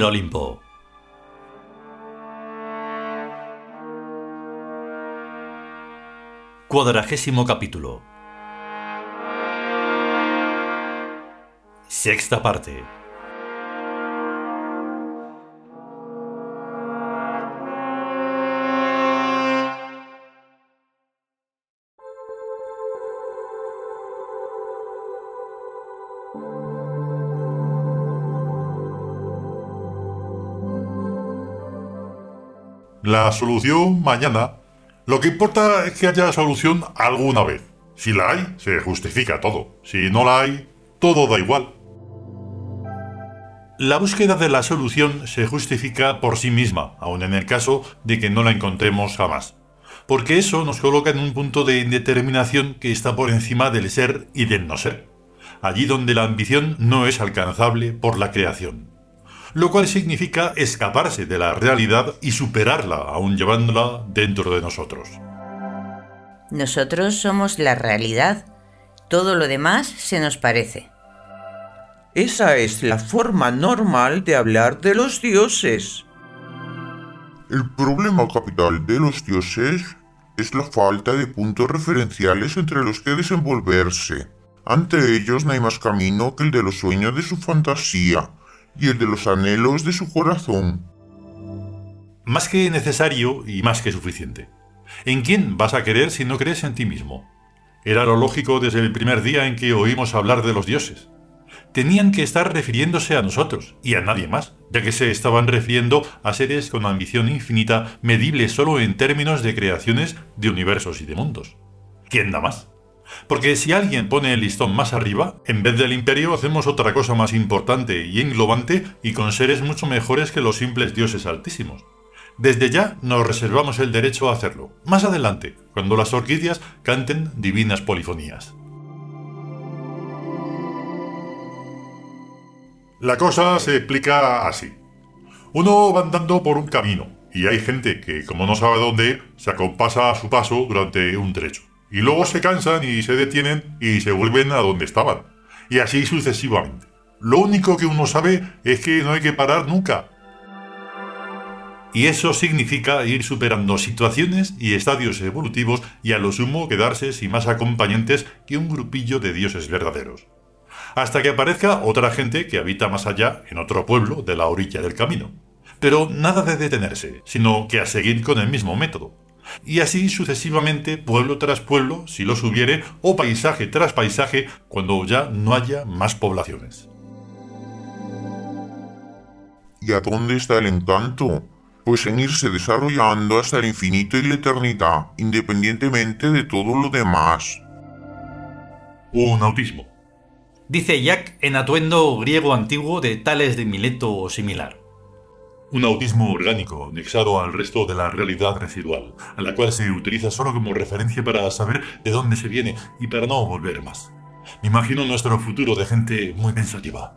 El Olimpo. Cuadragésimo capítulo. Sexta parte. La solución mañana. Lo que importa es que haya solución alguna vez. Si la hay, se justifica todo. Si no la hay, todo da igual. La búsqueda de la solución se justifica por sí misma, aun en el caso de que no la encontremos jamás. Porque eso nos coloca en un punto de indeterminación que está por encima del ser y del no ser. Allí donde la ambición no es alcanzable por la creación lo cual significa escaparse de la realidad y superarla, aún llevándola dentro de nosotros. Nosotros somos la realidad. Todo lo demás se nos parece. Esa es la forma normal de hablar de los dioses. El problema capital de los dioses es la falta de puntos referenciales entre los que desenvolverse. Ante ellos no hay más camino que el de los sueños de su fantasía, y el de los anhelos de su corazón. Más que necesario y más que suficiente. ¿En quién vas a querer si no crees en ti mismo? Era lo lógico desde el primer día en que oímos hablar de los dioses. Tenían que estar refiriéndose a nosotros y a nadie más, ya que se estaban refiriendo a seres con ambición infinita medible solo en términos de creaciones de universos y de mundos. ¿Quién da más? Porque si alguien pone el listón más arriba, en vez del imperio hacemos otra cosa más importante y englobante y con seres mucho mejores que los simples dioses altísimos. Desde ya nos reservamos el derecho a hacerlo, más adelante, cuando las orquídeas canten divinas polifonías. La cosa se explica así. Uno va andando por un camino, y hay gente que, como no sabe dónde se acompasa a su paso durante un trecho y luego se cansan y se detienen y se vuelven a donde estaban. Y así sucesivamente. Lo único que uno sabe es que no hay que parar nunca. Y eso significa ir superando situaciones y estadios evolutivos y a lo sumo quedarse sin más acompañantes que un grupillo de dioses verdaderos. Hasta que aparezca otra gente que habita más allá, en otro pueblo de la orilla del camino. Pero nada de detenerse, sino que a seguir con el mismo método, y así sucesivamente pueblo tras pueblo, si los hubiere, o paisaje tras paisaje, cuando ya no haya más poblaciones. ¿Y a dónde está el encanto? Pues en irse desarrollando hasta el infinito y la eternidad, independientemente de todo lo demás. Un autismo. Dice Jack en atuendo griego antiguo de Tales de Mileto o similar un autismo orgánico anexado al resto de la realidad residual, a la cual se utiliza solo como referencia para saber de dónde se viene y para no volver más. Me imagino nuestro futuro de gente muy pensativa.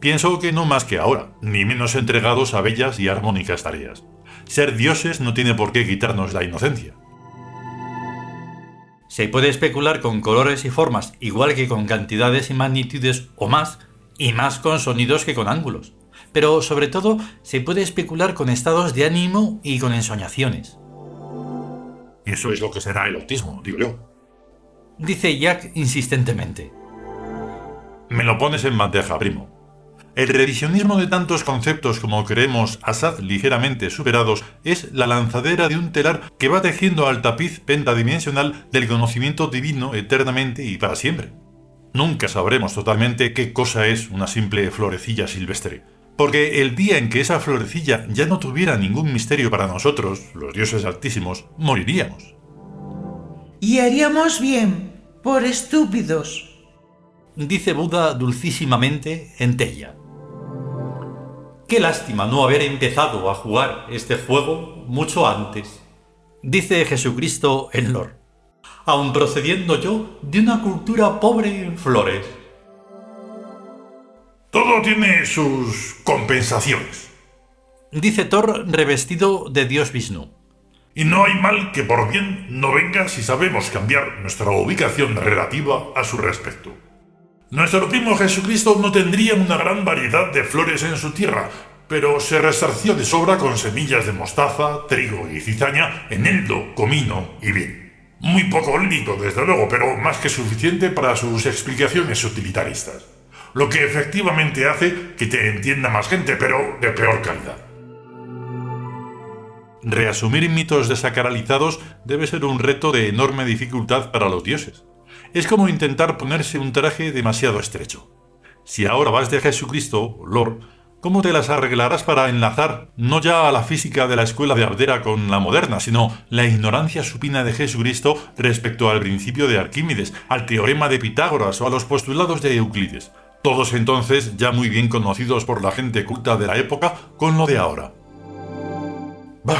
Pienso que no más que ahora, ni menos entregados a bellas y armónicas tareas. Ser dioses no tiene por qué quitarnos la inocencia. Se puede especular con colores y formas, igual que con cantidades y magnitudes o más, y más con sonidos que con ángulos pero sobre todo se puede especular con estados de ánimo y con ensoñaciones. Eso es lo que será el autismo, digo yo. Dice Jack insistentemente. Me lo pones en bandeja, primo. El revisionismo de tantos conceptos como creemos asaz ligeramente superados es la lanzadera de un telar que va tejiendo al tapiz pentadimensional del conocimiento divino eternamente y para siempre. Nunca sabremos totalmente qué cosa es una simple florecilla silvestre, porque el día en que esa florecilla ya no tuviera ningún misterio para nosotros, los dioses altísimos, moriríamos. Y haríamos bien, por estúpidos. Dice Buda dulcísimamente en Tella. Qué lástima no haber empezado a jugar este juego mucho antes. Dice Jesucristo en Lor. Aun procediendo yo de una cultura pobre en flores todo tiene sus compensaciones. Dice Thor revestido de Dios Vishnu. Y no hay mal que por bien no venga si sabemos cambiar nuestra ubicación relativa a su respecto. Nuestro primo Jesucristo no tendría una gran variedad de flores en su tierra, pero se resarció de sobra con semillas de mostaza, trigo y cizaña, eneldo, comino y vin. Muy poco lírico, desde luego, pero más que suficiente para sus explicaciones utilitaristas. Lo que efectivamente hace que te entienda más gente, pero de peor calidad. Reasumir mitos desacralizados debe ser un reto de enorme dificultad para los dioses. Es como intentar ponerse un traje demasiado estrecho. Si ahora vas de Jesucristo, Lord, ¿cómo te las arreglarás para enlazar no ya a la física de la escuela de Abdera con la moderna, sino la ignorancia supina de Jesucristo respecto al principio de Arquímedes, al teorema de Pitágoras o a los postulados de Euclides? Todos entonces ya muy bien conocidos por la gente culta de la época con lo de ahora. Bah,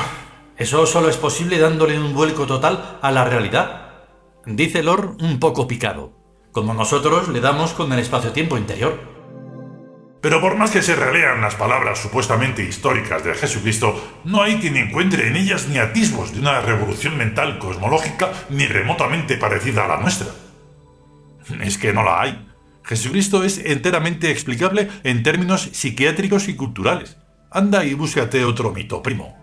eso solo es posible dándole un vuelco total a la realidad, dice Lord un poco picado, como nosotros le damos con el espacio-tiempo interior. Pero por más que se relean las palabras supuestamente históricas de Jesucristo, no hay quien encuentre en ellas ni atisbos de una revolución mental cosmológica ni remotamente parecida a la nuestra. Es que no la hay. Jesucristo es enteramente explicable en términos psiquiátricos y culturales. Anda y búscate otro mito, primo.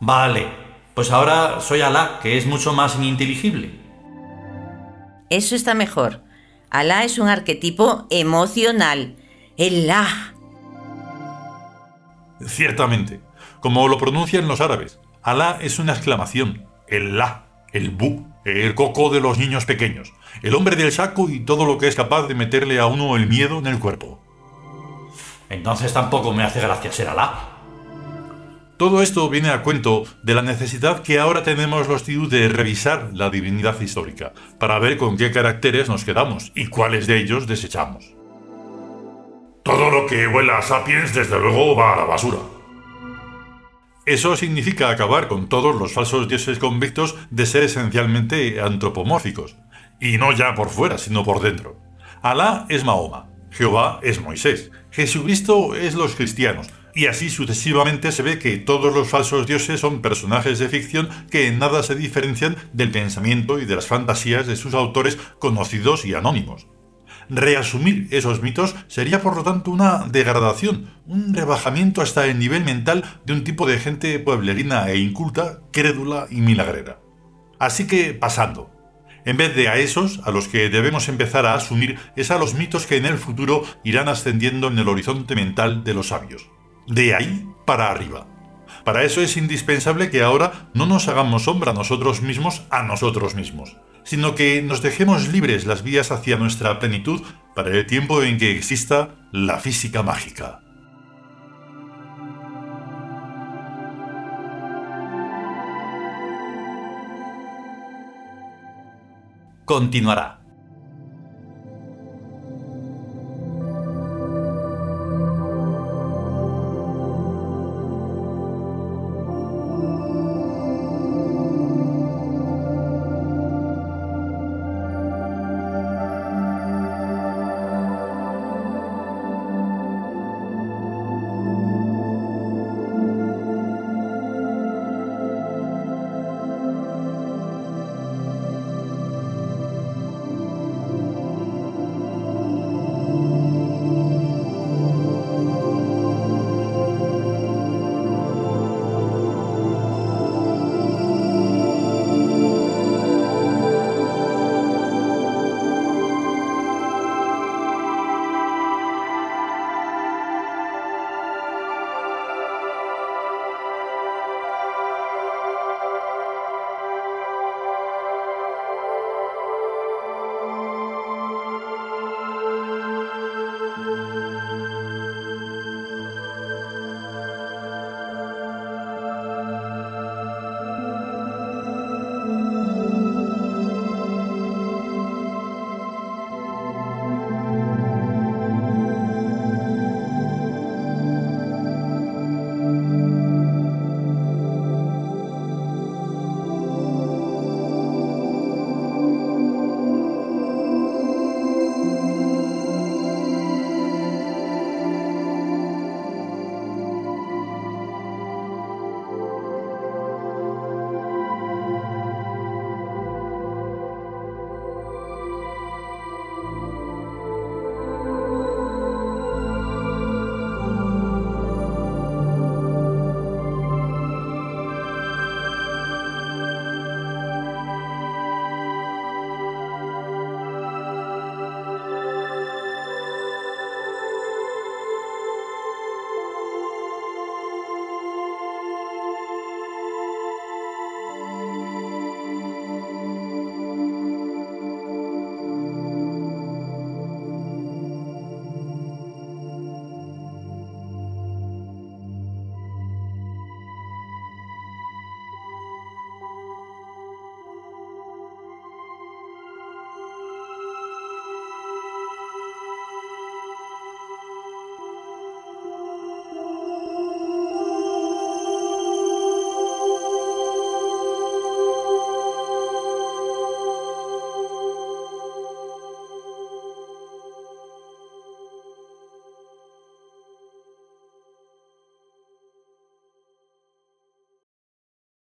Vale, pues ahora soy Alá, que es mucho más ininteligible. Eso está mejor. Alá es un arquetipo emocional. El La. Ciertamente, como lo pronuncian los árabes, Alá es una exclamación. El La, el Bu, el coco de los niños pequeños, el hombre del saco y todo lo que es capaz de meterle a uno el miedo en el cuerpo. Entonces tampoco me hace gracia ser Alá. Todo esto viene a cuento de la necesidad que ahora tenemos los tíos de revisar la divinidad histórica, para ver con qué caracteres nos quedamos y cuáles de ellos desechamos. Todo lo que huela a sapiens desde luego va a la basura. Eso significa acabar con todos los falsos dioses convictos de ser esencialmente antropomórficos, y no ya por fuera, sino por dentro. Alá es Mahoma, Jehová es Moisés, Jesucristo es los cristianos, y así sucesivamente se ve que todos los falsos dioses son personajes de ficción que en nada se diferencian del pensamiento y de las fantasías de sus autores conocidos y anónimos. Reasumir esos mitos sería por lo tanto una degradación, un rebajamiento hasta el nivel mental de un tipo de gente pueblerina e inculta, crédula y milagrera. Así que, pasando. En vez de a esos, a los que debemos empezar a asumir es a los mitos que en el futuro irán ascendiendo en el horizonte mental de los sabios de ahí para arriba. Para eso es indispensable que ahora no nos hagamos sombra nosotros mismos a nosotros mismos, sino que nos dejemos libres las vías hacia nuestra plenitud para el tiempo en que exista la física mágica. Continuará.